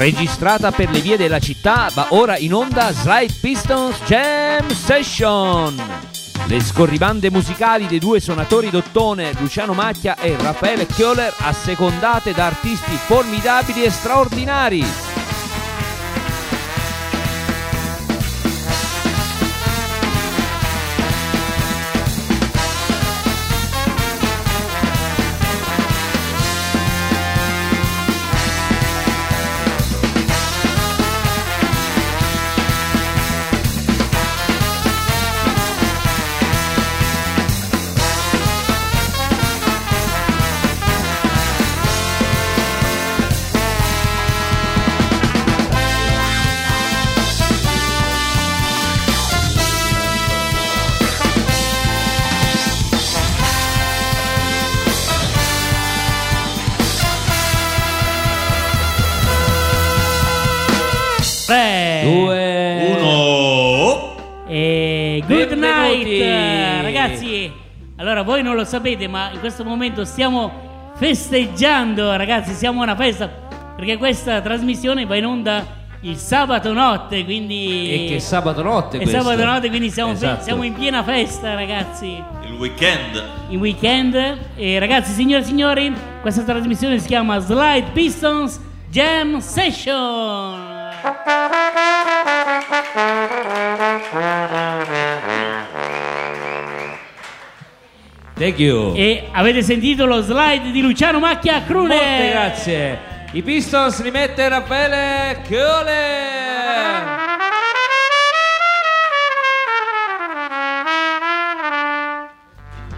registrata per le vie della città, va ora in onda Slide Pistons Jam Session. Le scorribande musicali dei due suonatori d'ottone, Luciano Macchia e Raffaele Kioler, assecondate da artisti formidabili e straordinari. Allora, voi non lo sapete, ma in questo momento stiamo festeggiando, ragazzi. Siamo a una festa perché questa trasmissione va in onda il sabato notte. Quindi, E che sabato notte è questo. sabato notte, quindi siamo, fe- Esatto. siamo in piena festa, ragazzi. Il weekend. In weekend. E ragazzi, signore e signori, questa trasmissione si chiama Slide Pistons Jam Session. Thank you. E avete sentito lo slide di Luciano Macchia Crune? Molte grazie. I Pistons li mette Raffaele Kioler.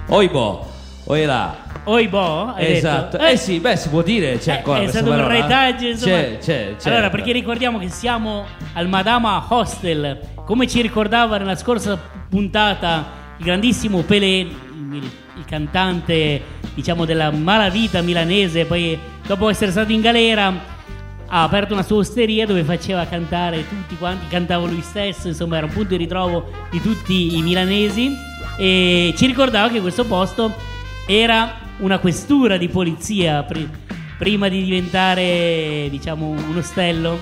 Oibo, oilà. Oibo, Esatto. detto? Eh, sì, beh, si può dire, c'è Eh, ancora è questa stato un parola. retaggio, insomma. C'è, c'è, c'è. Allora, perché ricordiamo che siamo al Madama Hostel, come ci ricordava nella scorsa puntata il grandissimo Pelé, il, il cantante, diciamo, della malavita milanese, poi dopo essere stato in galera ha aperto una sua osteria dove faceva cantare tutti quanti, cantava lui stesso, insomma era un punto di ritrovo di tutti i milanesi. E ci ricordava che questo posto era una questura di polizia pri- prima di diventare diciamo un ostello.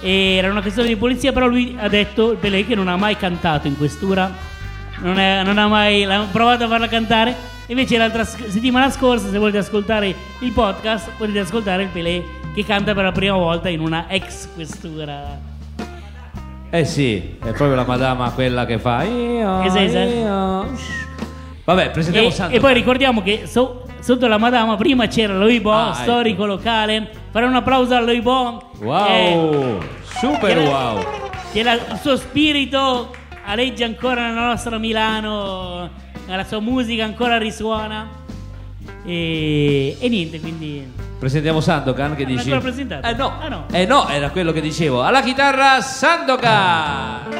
Era una questura di polizia però lui ha detto Pelé che non ha mai cantato in questura non, è- non ha mai provato a farla cantare invece l'altra settimana scorsa se volete ascoltare il podcast potete ascoltare il Pelé che canta per la prima volta in una ex questura Eh sì, è proprio la madama quella che fa io, Esatto. io. Vabbè, presentiamo e, Santo. e poi ricordiamo che so- sotto la Madama prima c'era l'Oibo, Ah, storico locale. Fare un applauso all'Oibo. Wow, super che wow. Che la- il suo spirito aleggia ancora nella nostra Milano, la sua musica ancora risuona. E, e niente, quindi... Presentiamo Sandokan che Non dici? ancora presentato? Eh no. Ah, no. Eh no, era quello che dicevo. Alla chitarra Sandokan.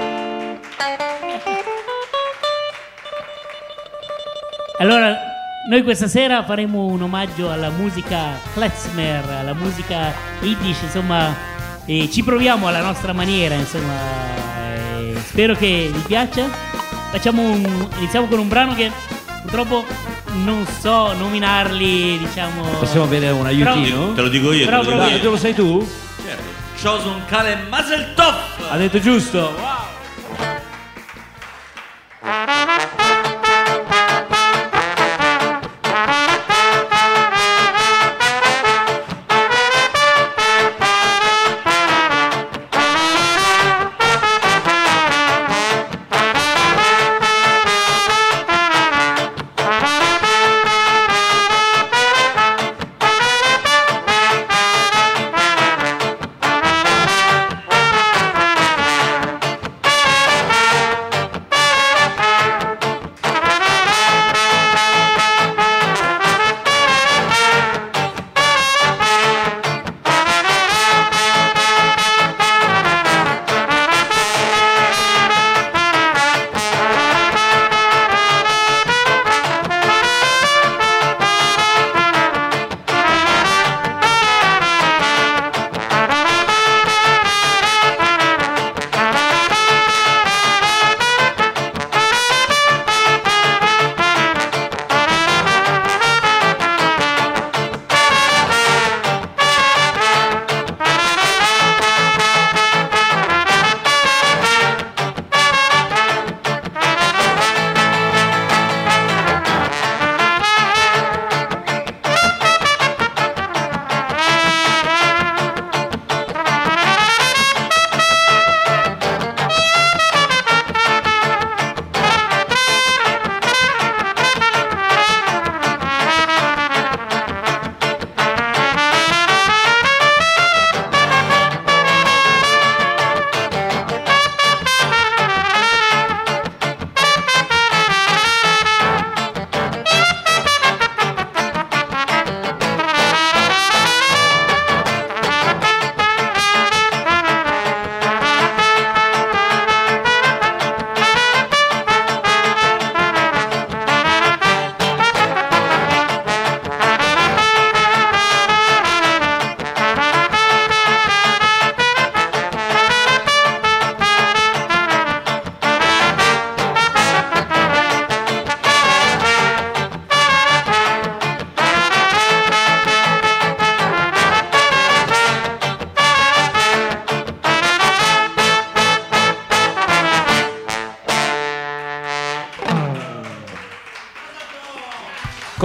Allora, noi questa sera faremo un omaggio alla musica klezmer, alla musica yiddish, insomma, e ci proviamo alla nostra maniera, insomma. Spero che vi piaccia. Facciamo un, iniziamo con un brano che purtroppo non so nominarli, diciamo. Possiamo avere un aiutino? Te lo dico io. Però te lo dico io. te lo sai tu? Certo. Chosun Kale Mazeltov. Ha detto giusto. Thank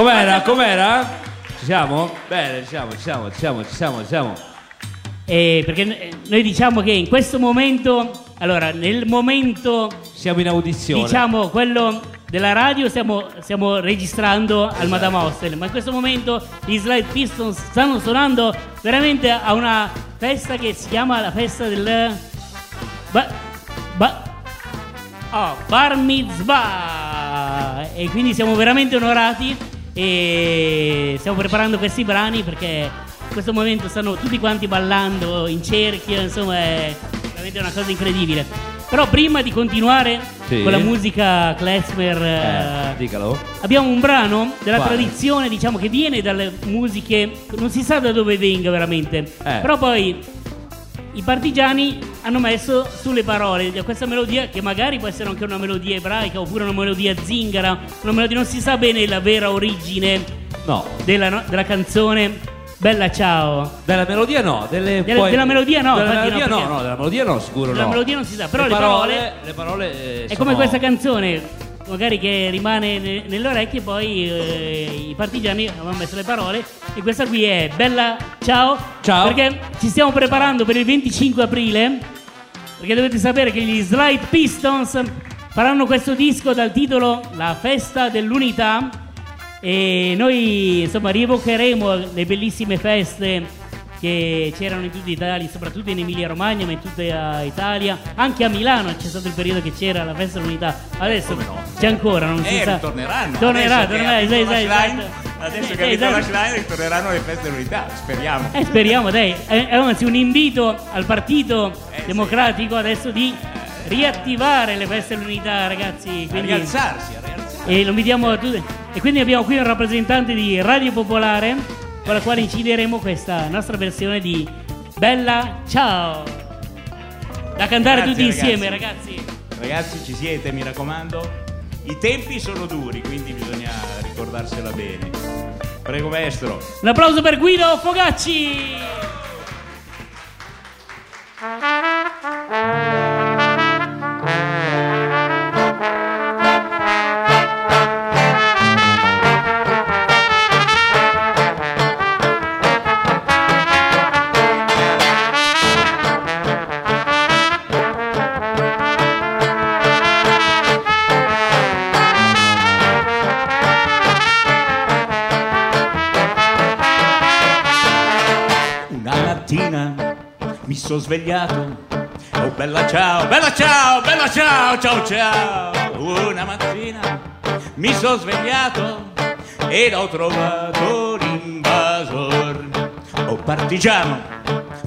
Com'era? Com'era? Ci siamo? Bene, ci siamo, ci siamo, ci siamo, ci siamo, ci siamo. Eh, perché noi diciamo che in questo momento, allora, nel momento, Siamo in audizione. diciamo, quello della radio stiamo, stiamo registrando al Madame Hostel, ma in questo momento gli Slide Pistons stanno suonando veramente a una festa che si chiama la festa del... Ba, ba, oh, Bar Mitzvah! E quindi siamo veramente onorati e stiamo preparando questi brani perché in questo momento stanno tutti quanti ballando in cerchio, insomma è veramente una cosa incredibile. Però prima di continuare Sì. con la musica klezmer, Eh, eh, dicalo. abbiamo un brano della Quale? tradizione, diciamo che viene dalle musiche, non si sa da dove venga veramente, Eh. però poi i partigiani hanno messo sulle parole questa melodia che magari può essere anche una melodia ebraica oppure una melodia zingara, una melodia non si sa bene la vera origine No. della, no- della canzone Bella ciao. Della melodia no, delle Della- poi- della melodia no, Della no, melodia no, perché- no, della melodia no, sicuro Della no. melodia non si sa, però le parole- le parole eh, È sono- come questa canzone, magari che rimane ne- nelle orecchie, poi eh, i partigiani avevano messo le parole. E questa qui è Bella Ciao. Ciao. Perché ci stiamo preparando per il 25 aprile. Perché dovete sapere che gli Slide Pistons faranno questo disco dal titolo La festa dell'unità. E noi insomma rievocheremo le bellissime feste che c'erano in tutta Italia, soprattutto in Emilia Romagna, ma in tutta eh, Italia. Anche a Milano c'è stato il periodo che c'era la festa dell'unità. Adesso c'è ancora, non si Eh, sa. ritorneranno. Tornerà, tornerà, esatto, esatto. Adesso Eh, che vinto esatto. la Schlein ritorneranno le feste dell'unità, speriamo. Eh, speriamo, dai. Eh, eh, anzi, un invito al Partito Eh, sì. Democratico adesso di riattivare le feste dell'unità, ragazzi. A Quindi, rialzarsi, a rialzarsi. e lo invitiamo a tutti. E quindi abbiamo qui un rappresentante di Radio Popolare con la quale incideremo questa nostra versione di Bella Ciao. Da cantare Grazie, tutti ragazzi. insieme, ragazzi. Ragazzi, ci siete, mi raccomando. I tempi sono duri, quindi bisogna ricordarsela bene. Prego, maestro. Un applauso per Guido Fogacci. Sono svegliato. Oh bella ciao, bella ciao, bella ciao, ciao ciao. Una mattina mi sono svegliato ed ho trovato l'invasor. Oh partigiano,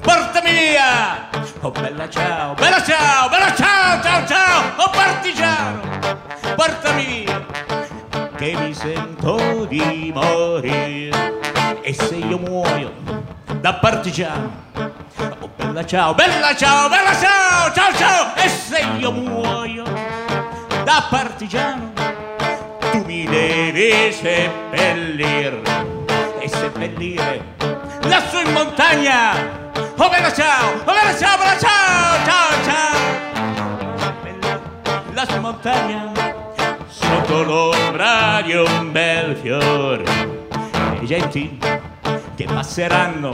portami via. Oh bella ciao, bella ciao, bella ciao, ciao ciao. Oh partigiano, portami via. Che mi sento di morire. E se io muoio da partigiano bella ciao, bella ciao, bella ciao, ciao ciao. E se io muoio da partigiano Tu mi devi seppellire. E seppellire lassù in montagna. Oh bella ciao, oh bella ciao, bella ciao, ciao ciao. Seppellire lassù in montagna Sotto l'ombra di un bel fiore. E i genti che passeranno.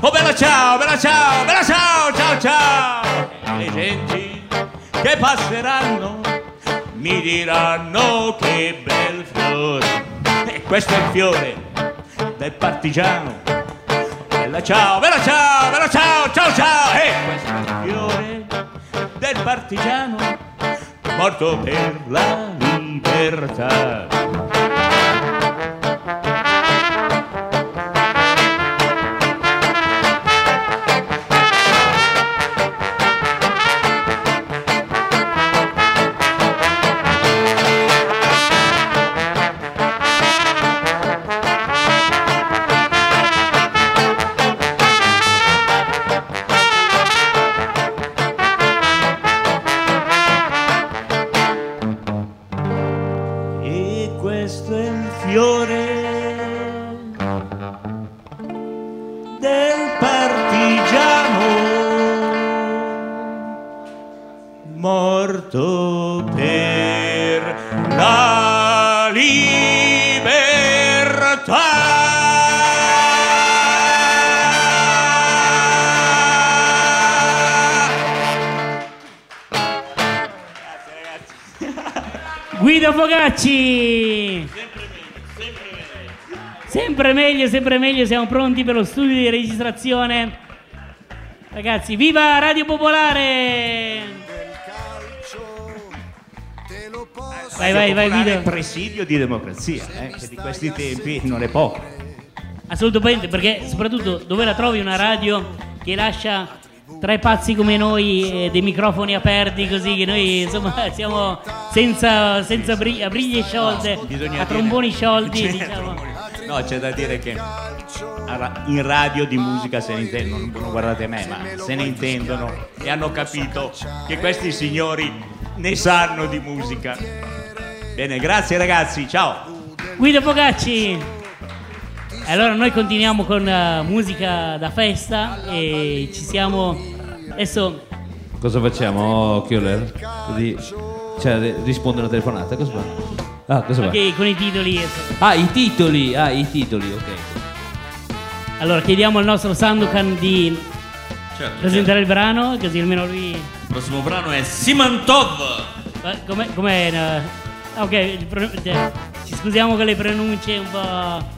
Oh bella ciao, bella ciao, bella ciao, ciao ciao. Le genti che passeranno mi diranno che bel fiore. E questo è il fiore del partigiano. Bella ciao, bella ciao, bella ciao, ciao ciao. E questo è il fiore del partigiano morto per la libertà. morto per la libertà. Grazie ragazzi. Guido Fogacci! Sempre meglio, sempre meglio, siamo pronti per lo studio di registrazione. Ragazzi, viva Radio Popolare! Vai, vai, vai, Guido. presidio di democrazia, eh, che di questi tempi non è poco. Assolutamente, perché soprattutto dove la trovi una radio che lascia tre pazzi come noi e dei microfoni aperti così che noi insomma siamo senza, senza bri- a briglie sciolte, Bisogna a tromboni dire- sciolti, C'è- diciamo. No, c'è da dire che in radio di musica se ne intendono, non guardate me, ma se ne intendono e hanno capito che questi signori ne sanno di musica. Bene, grazie ragazzi, ciao. Guido Fogacci. Allora noi continuiamo con eh, musica da festa e ci siamo adesso Cosa facciamo? Così, cioè, ri- risponde una telefonata, cosa fa? Ah, cosa fa? che con i titoli Ah, i titoli, ah, i titoli, ok. allora chiediamo al nostro Sandokan di Certo, presentare il brano così almeno lui certo. Prossimo brano è Simantov. Eh, Com'è? com'è? Ah, ok, pro- cioè, ci scusiamo con le pronunce un po'.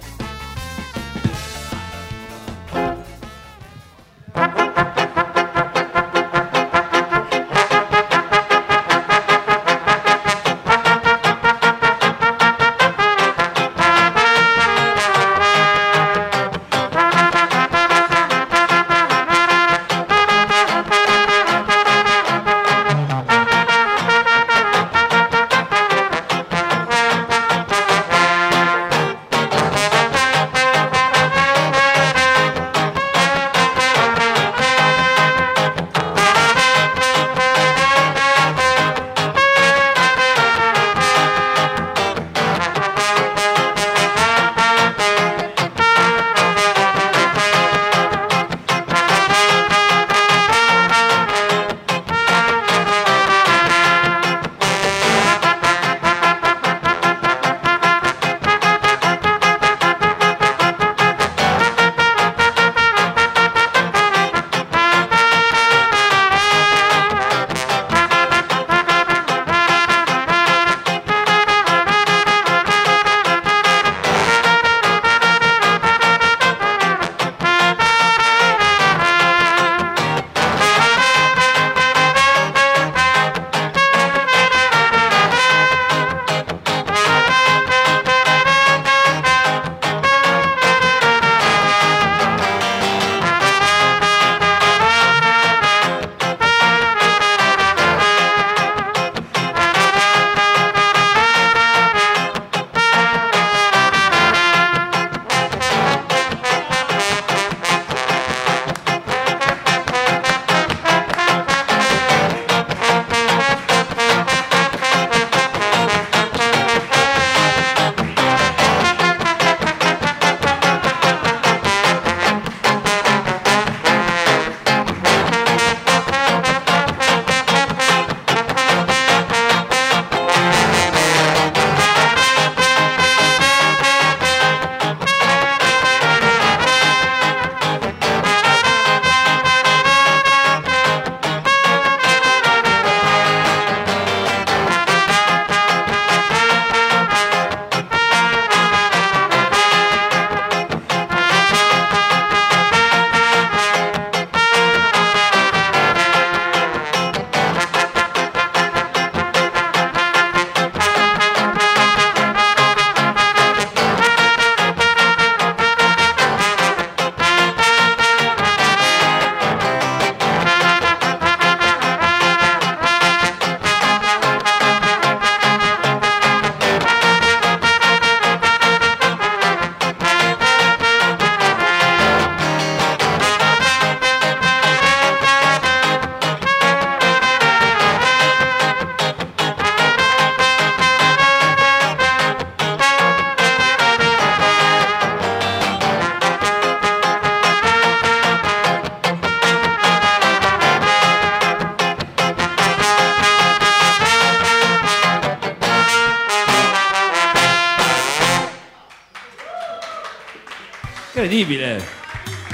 Incredibile.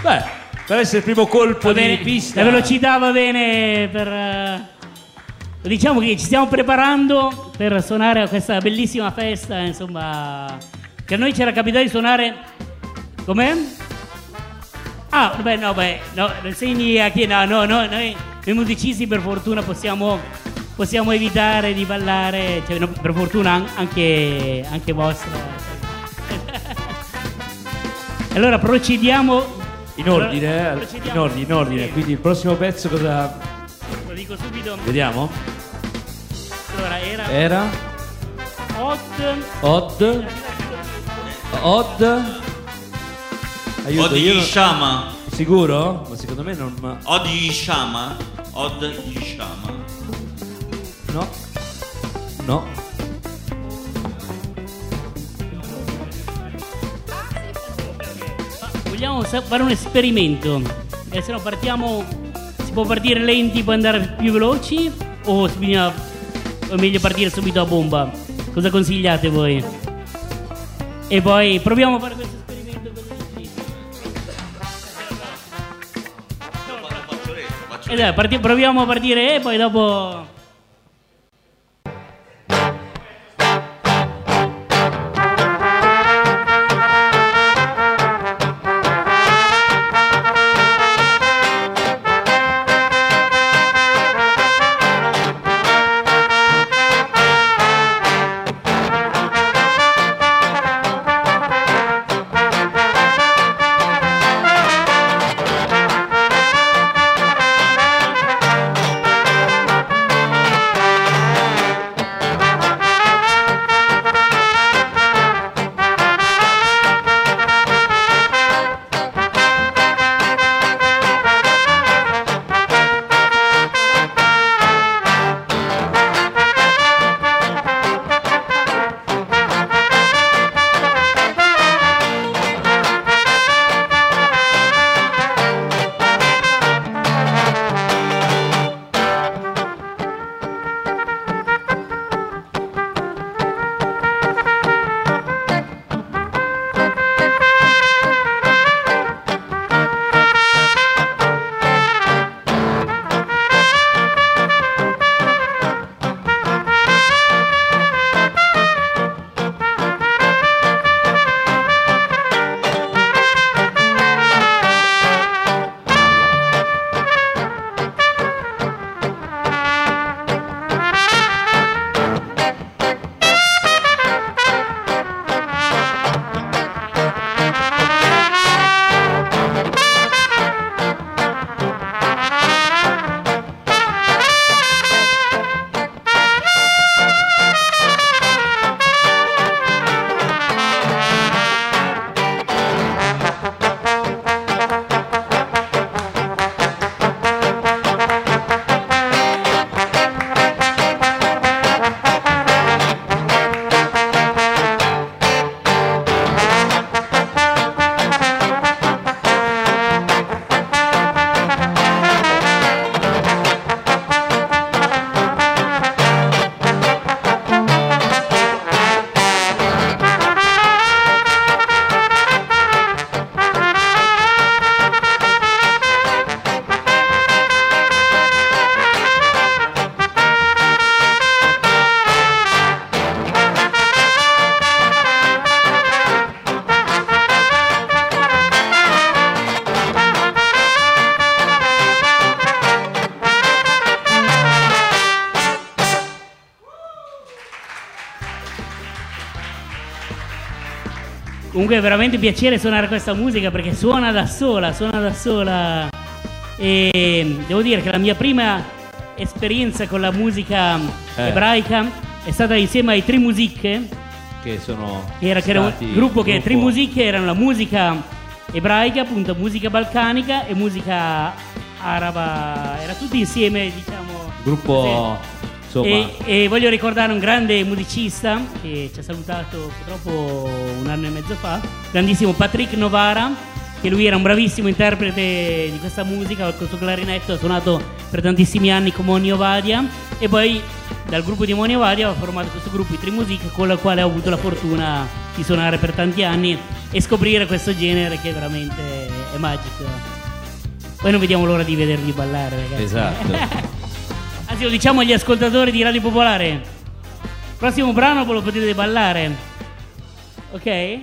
Beh, per essere il primo colpo Va di bene, pista. la velocità va bene per... eh, Diciamo che ci stiamo preparando per suonare a questa bellissima festa, insomma, che a noi c'era capitato di suonare... Com'è? Ah, beh, no, beh, no, insegni a chi? No, no, no, noi, noi musicisti per fortuna possiamo, possiamo evitare di ballare, cioè, no, per fortuna an- anche, anche vostra. Allora procediamo... In ordine, eh? Procediamo. in ordine, in ordine. Sì. Quindi il prossimo pezzo cosa Lo dico subito. vediamo? Allora, era Era hot... Odd Odd Aiuto, Odi io Shama. Sicuro? Ma secondo me non. Odi Shama. Od Shama. No No Vogliamo sa- fare un esperimento. E se no partiamo. Si può partire lenti, può andare più veloci? O bisogna- o è meglio partire subito a bomba? Cosa consigliate voi? E poi proviamo a fare questo esperimento faccio E dai, parti- proviamo a partire e poi dopo. Comunque è veramente piacere suonare questa musica perché suona da sola, suona da sola. E devo dire che la mia prima esperienza con la musica Eh. ebraica è stata insieme ai Tri Musiche, Che sono era, che era un gruppo che gruppo- Tri Musiche erano la musica ebraica, appunto musica balcanica e musica araba, era tutti insieme diciamo. Gruppo insomma E, e voglio ricordare un grande musicista che ci ha salutato purtroppo un anno e mezzo fa, grandissimo Patrick Novara, che lui era un bravissimo interprete di questa musica, col suo clarinetto ha suonato per tantissimi anni con Moni Ovadia e poi dal gruppo di Moni Ovadia ha formato questo gruppo, i Tri Music, con il quale ho avuto la fortuna di suonare per tanti anni e scoprire questo genere che veramente è magico. Poi non vediamo l'ora di vedervi ballare, ragazzi. Esatto. Anzi, lo diciamo agli ascoltatori di Radio Popolare. Prossimo brano ve lo potete ballare. Ok?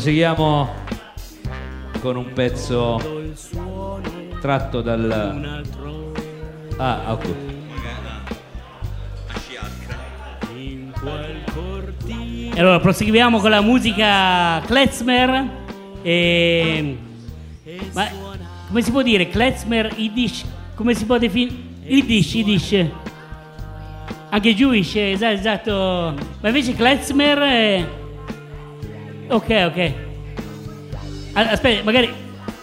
Proseguiamo con un pezzo tratto dal... Ah, ok. E allora proseguiamo con la musica Klezmer e Ma come si può dire? Klezmer, Yiddish? Come si può definire? Yiddish, Yiddish. Anche Jewish, esatto, esatto. Ma invece Klezmer è... Ok, ok. Aspetta, magari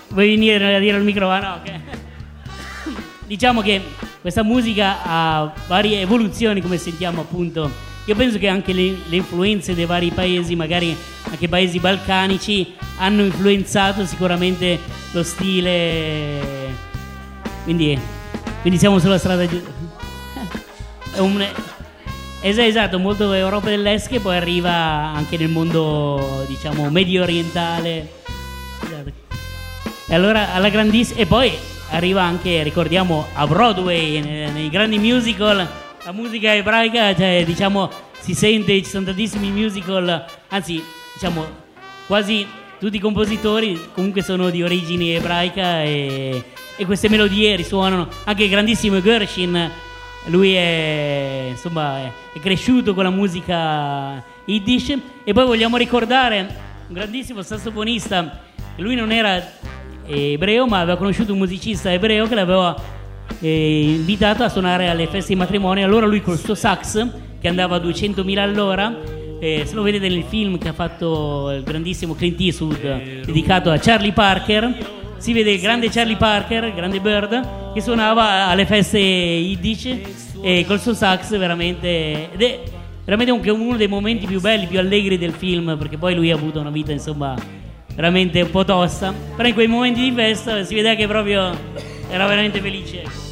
vuoi venire a dire al microfono? No, ok. Diciamo che questa musica ha varie evoluzioni, come sentiamo appunto. Io penso che anche le, le influenze dei vari paesi, magari anche paesi balcanici, hanno influenzato sicuramente lo stile. Quindi, quindi siamo sulla strada giusta. È un, es- esatto, molto Europa dell'Est che poi arriva anche nel mondo, diciamo, medio orientale. E allora alla grandissima. E poi arriva anche, ricordiamo, a Broadway, nei, nei grandi musical, la musica ebraica, cioè, diciamo, si sente, ci sono tantissimi musical, anzi, diciamo, quasi tutti i compositori comunque sono di origine ebraica e, e queste melodie risuonano. Anche il grandissimo lui è, insomma, è, cresciuto con la musica Yiddish. E poi vogliamo ricordare un grandissimo sassofonista, lui non era ebreo, ma aveva conosciuto un musicista ebreo che l'aveva eh, invitato a suonare alle feste di matrimonio. Allora lui col suo sax, che andava a 200.000 all'ora, eh, se lo vedete nel film che ha fatto il grandissimo Clint Eastwood dedicato a Charlie Parker, si vede il grande Charlie Parker, il grande Bird, che suonava alle feste Yiddish e col suo sax veramente... Ed è veramente anche uno dei momenti più belli, più allegri del film, perché poi lui ha avuto una vita, insomma, veramente un po' tosta. Però in quei momenti di festa si vedeva che proprio era veramente felice.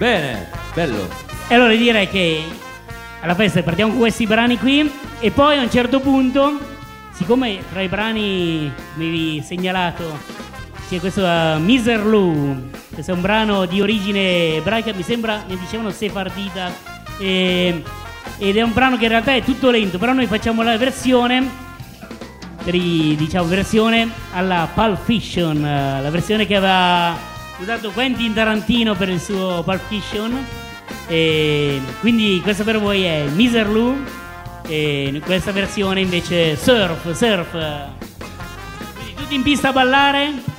Bene, bello. E allora direi che alla festa partiamo con questi brani qui e poi a un certo punto, siccome tra i brani mi avevi segnalato c'è questo uh, Miser Lou, questo è un brano di origine ebraica, mi sembra, mi dicevano sefardita, e, ed è un brano che in realtà è tutto lento, però noi facciamo la versione, diciamo versione alla Pulp Fiction, uh, la versione che aveva usato Quentin Tarantino per il suo Pulp Fiction. E quindi questa per voi è Miser Lou e questa versione invece surf, surf. Quindi tutti in pista a ballare.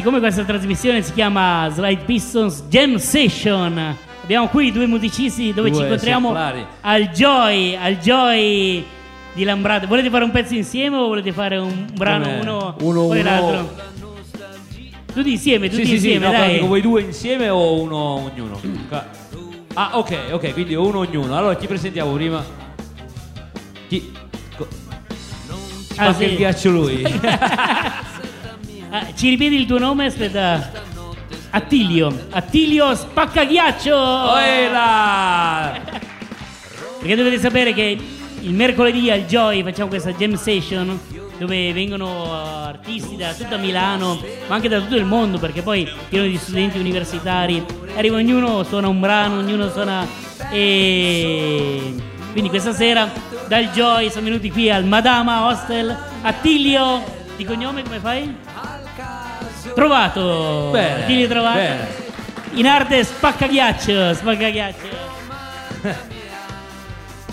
Siccome questa trasmissione si chiama Slide Pistons Jam Session, abbiamo qui due musicisti dove Due ci incontriamo esemplari. al Joy, al Joy di Lambrate. Volete fare un pezzo insieme o volete fare un brano Come? uno, Uno, poi uno. l'altro? Tutti insieme, tutti Sì, sì, sì, insieme, no, però dai. voi due insieme o uno ognuno? Ah, ok, ok, quindi uno ognuno. Allora ti presentiamo prima. Chi? Ci Ah, fa sì. il ghiaccio lui. Ah, ci ripeti il tuo nome? Aspetta. Attilio. Attilio Spaccaghiaccio. Oela! Perché dovete sapere che il mercoledì al Joy facciamo questa jam session dove vengono artisti da tutta Milano, ma anche da tutto il mondo, perché poi pieno di studenti universitari. Arriva ognuno, suona un brano, ognuno suona e quindi questa sera dal Joy sono venuti qui al Madama Hostel. Attilio, di cognome come fai? Trovato. Bene, Attilio trovato. bene. In arte spaccaghiaccio, spaccaghiaccio.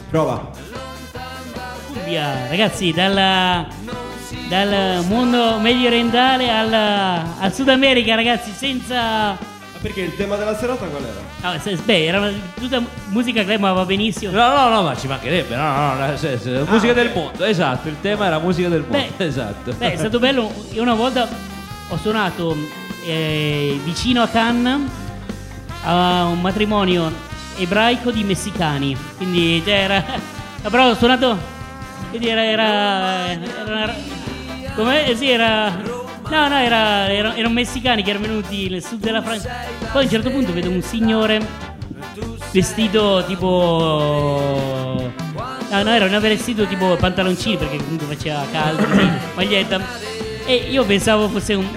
Prova. Cumbia, ragazzi, dal, dal mondo medio orientale al, al Sud America, ragazzi, senza. Ah, Perché il tema della serata qual era? ah, se- beh, era una- tutta musica che ma va benissimo. No, no, no, ma ci mancherebbe. No, no, no, nel senso, musica del mondo. Esatto, il tema era musica del mondo. Beh, esatto. Beh, è stato bello. Io una volta ho suonato eh, vicino a Cannes a un matrimonio ebraico di messicani. Quindi cioè, era. Però ho suonato. Quindi era. era, era com'è? Eh, Sì, era. No, no, era, era- erano messicani che erano venuti nel sud della Francia. Poi a un certo punto vedo un signore vestito tipo. No, no, era un vestito tipo pantaloncini perché comunque faceva caldo, maglietta. E io pensavo fosse un,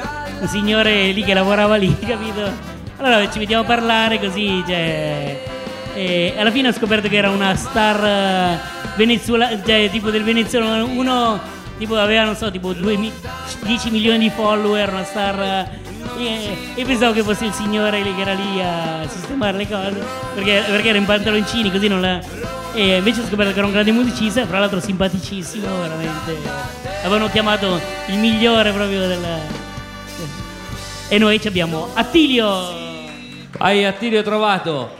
un signore lì che lavorava lì, capito? Allora ci mettiamo a parlare così, cioè. E alla fine ho scoperto che era una star eh, venezuela, cioè tipo del Venezuela, uno tipo aveva non so, tipo 2 mi- 10 milioni di follower, una star. eh, E, pensavo che fosse il signore che era lì a sistemare le cose, perché, perché era in pantaloncini, così non la. E invece ho scoperto che era un grande musicista, fra l'altro simpaticissimo, veramente. Avevano chiamato il migliore proprio della. E noi ci abbiamo Attilio! Hai Attilio trovato.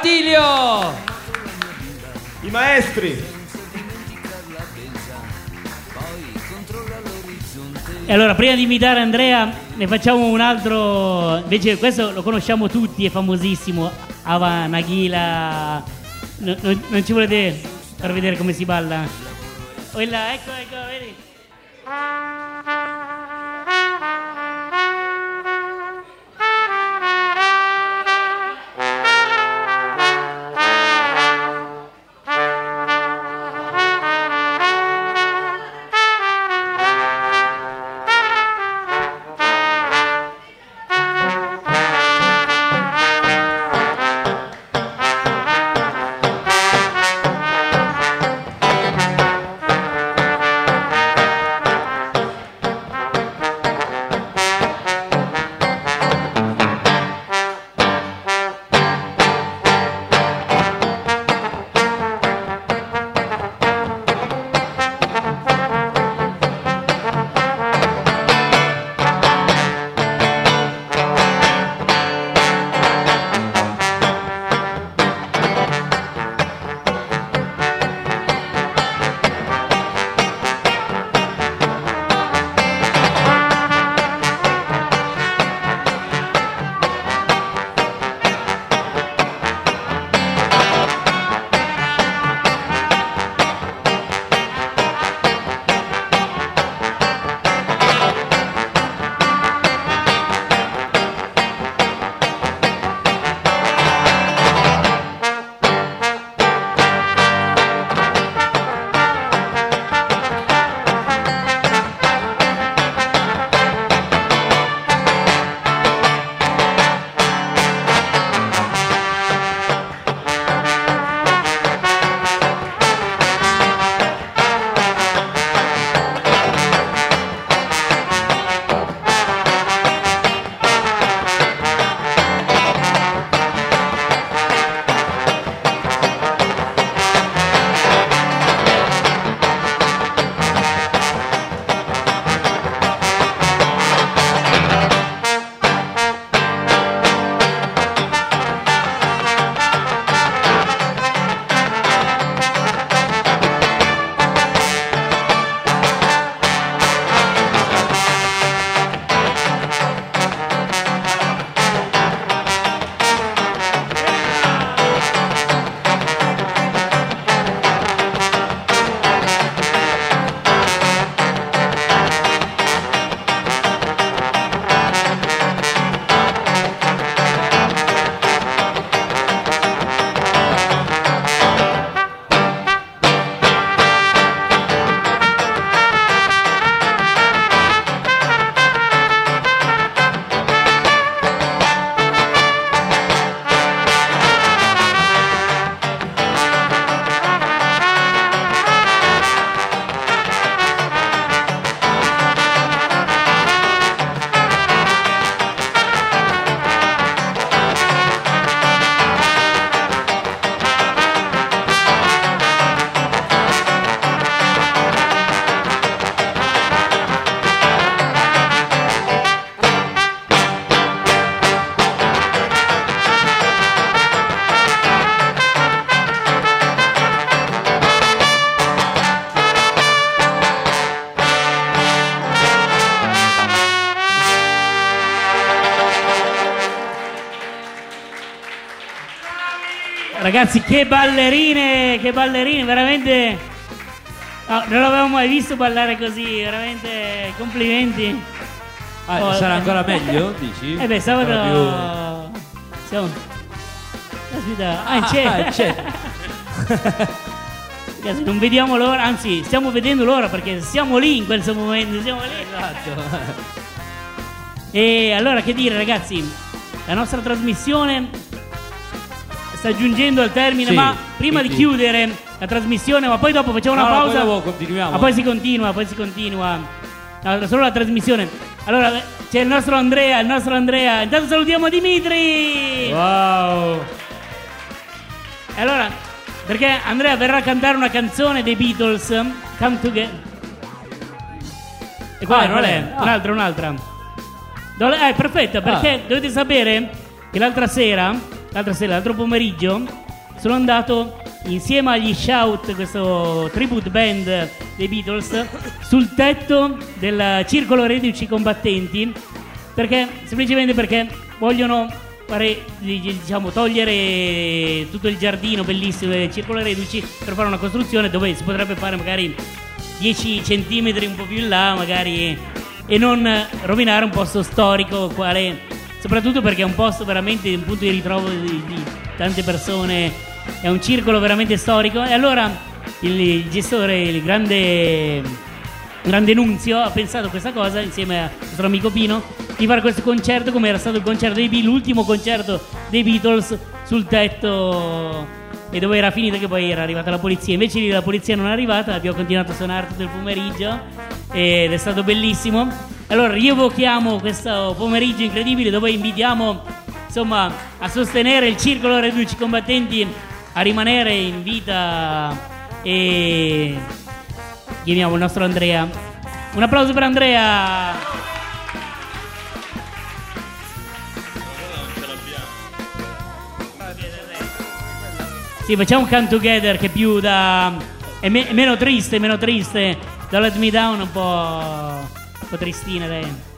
Attilio! I maestri. E allora, prima di invitare Andrea, ne facciamo un altro. Invece, questo lo conosciamo tutti, è famosissimo. Ava Nagila. No- no- non ci volete far vedere come si balla? Quella, ecco, ecco, Ragazzi, che ballerine, che ballerine, veramente. no, non l'avevo mai visto ballare così, veramente complimenti. Ah, Oh, sarà eh. ancora meglio, dici? Eh beh, sabato. Sarà Siamo. Caspita. Ah, più- c'è. Ah, c'è. Ragazzi, non vediamo l'ora, anzi, stiamo vedendo l'ora perché siamo lì in questo momento. Siamo lì. Esatto. E allora che dire ragazzi, la nostra trasmissione sta giungendo al termine, Sì, ma prima di quindi- chiudere la trasmissione, ma poi dopo facciamo una No, pausa. poi continuiamo. Ma poi si continua, poi si continua. No, solo la trasmissione. Allora eh, c'è il nostro Andrea, il nostro Andrea. Intanto salutiamo Dimitri. Wow. E allora, perché Andrea verrà a cantare una canzone dei Beatles, Come Together. E qual Ah, non è? Ah. Un'altra, un'altra. Dove- Eh, perfetta, perché dovete sapere che l'altra sera l'altra sera, l'altro pomeriggio, sono andato insieme agli Shout, questo tribute band dei Beatles, sul tetto del circolo reduci combattenti, perché semplicemente perché vogliono fare, diciamo, togliere tutto il giardino bellissimo del circolo reduci per fare una costruzione dove si potrebbe fare magari 10 centimetri un po' più in là, magari e non rovinare un posto storico quale soprattutto perché è un posto veramente un punto di ritrovo di, di tante persone. È un circolo veramente storico. E allora il, il gestore il grande grande Nunzio ha pensato a questa cosa insieme al nostro amico Pino di fare questo concerto come era stato il concerto dei Beatles l'ultimo concerto dei Beatles sul tetto e dove era finito che poi era arrivata la polizia. Invece lì la polizia non è arrivata abbiamo continuato a suonare tutto il pomeriggio ed è stato bellissimo. Allora rievochiamo questo pomeriggio incredibile dove invitiamo insomma a sostenere il circolo reduci combattenti a rimanere in vita e chiamiamo il nostro Andrea. Un applauso per Andrea Sì, facciamo un Come Together che più da... è, me- è meno triste, meno triste. Da Let Me Down un po'... un po' tristina, dai.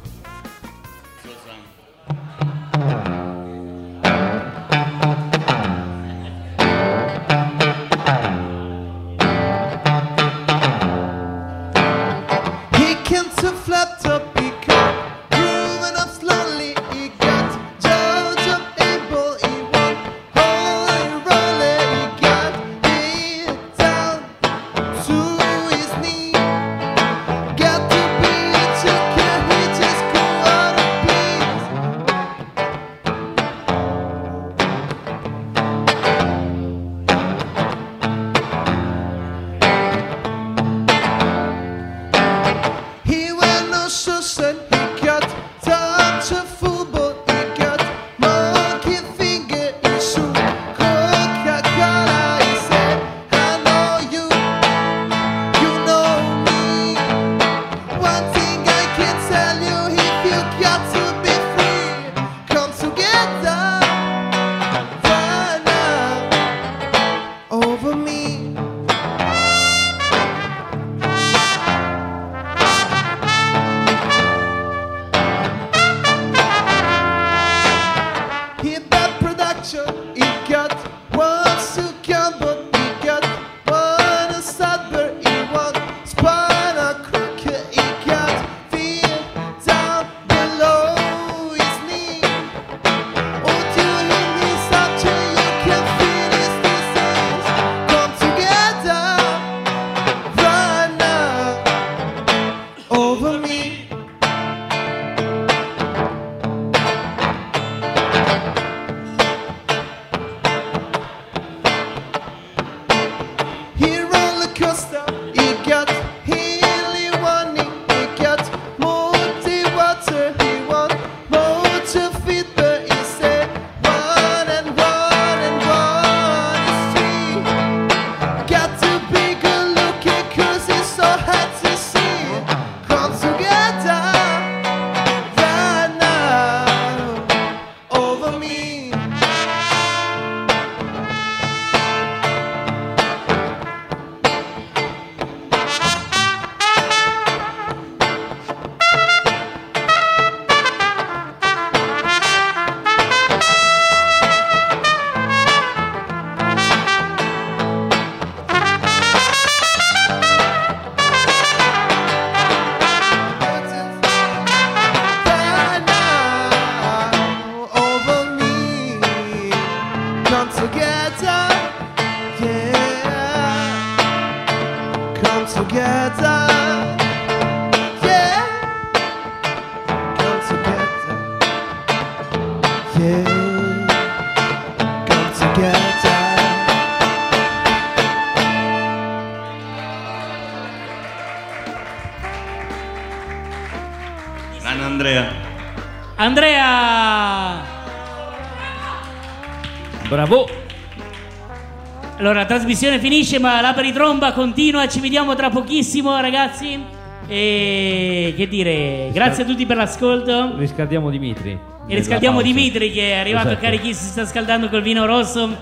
Allora, la trasmissione finisce, ma la peritromba continua. Ci vediamo tra pochissimo, ragazzi. E che dire, grazie a tutti per l'ascolto. Riscaldiamo Dimitri. E riscaldiamo. Dimitri che è arrivato Esatto. carichissimo, si sta scaldando col vino rosso.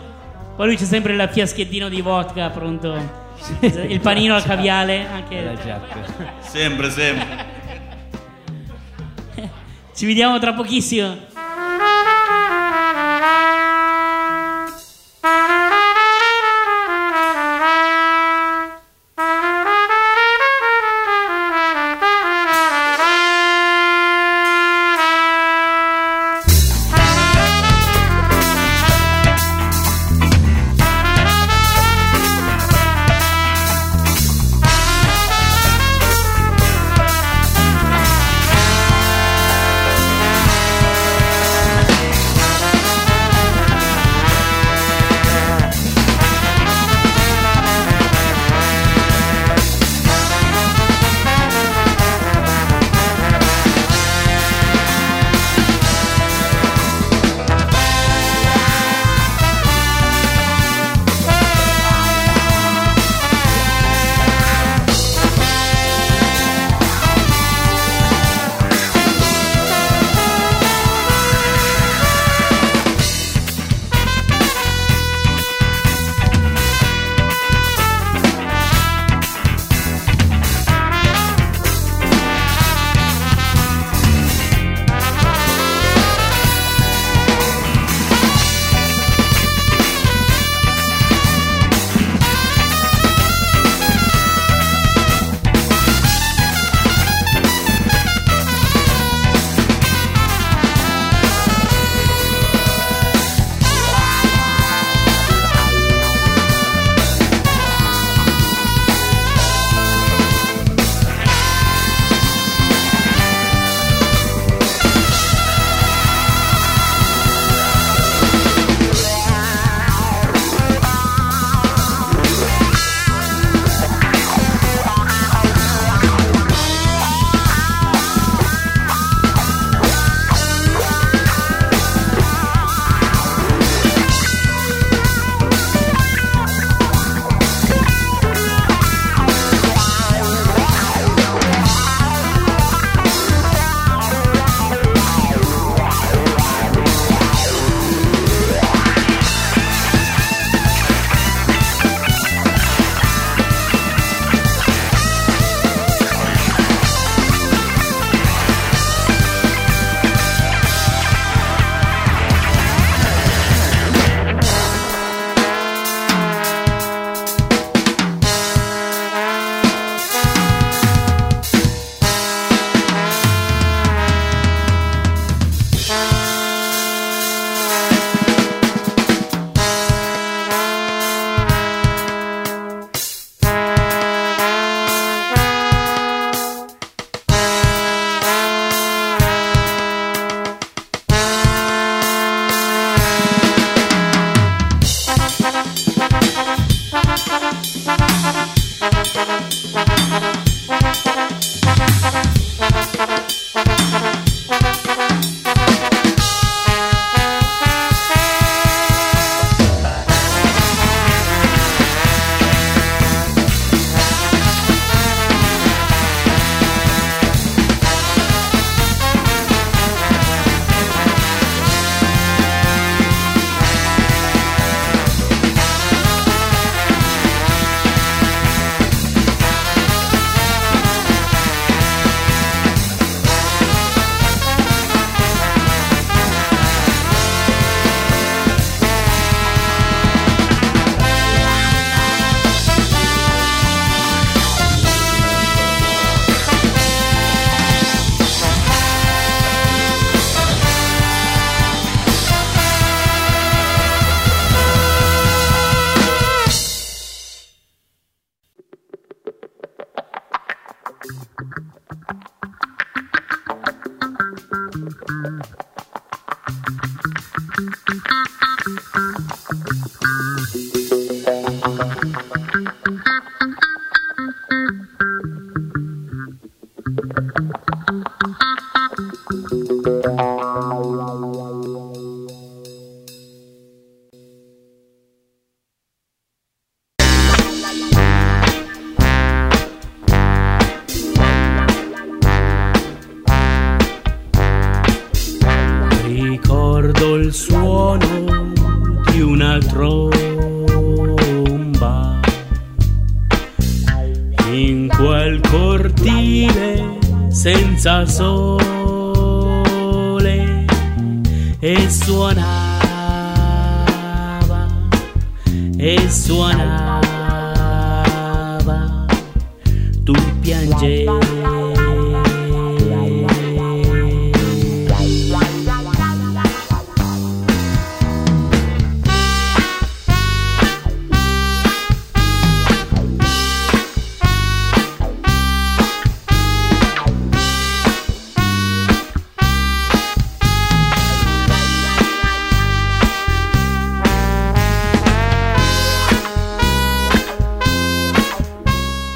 Poi lui c'è sempre il fiaschettino di vodka pronto. Il panino al caviale. Anche... La giacca. Sempre, sempre. Ci vediamo tra pochissimo.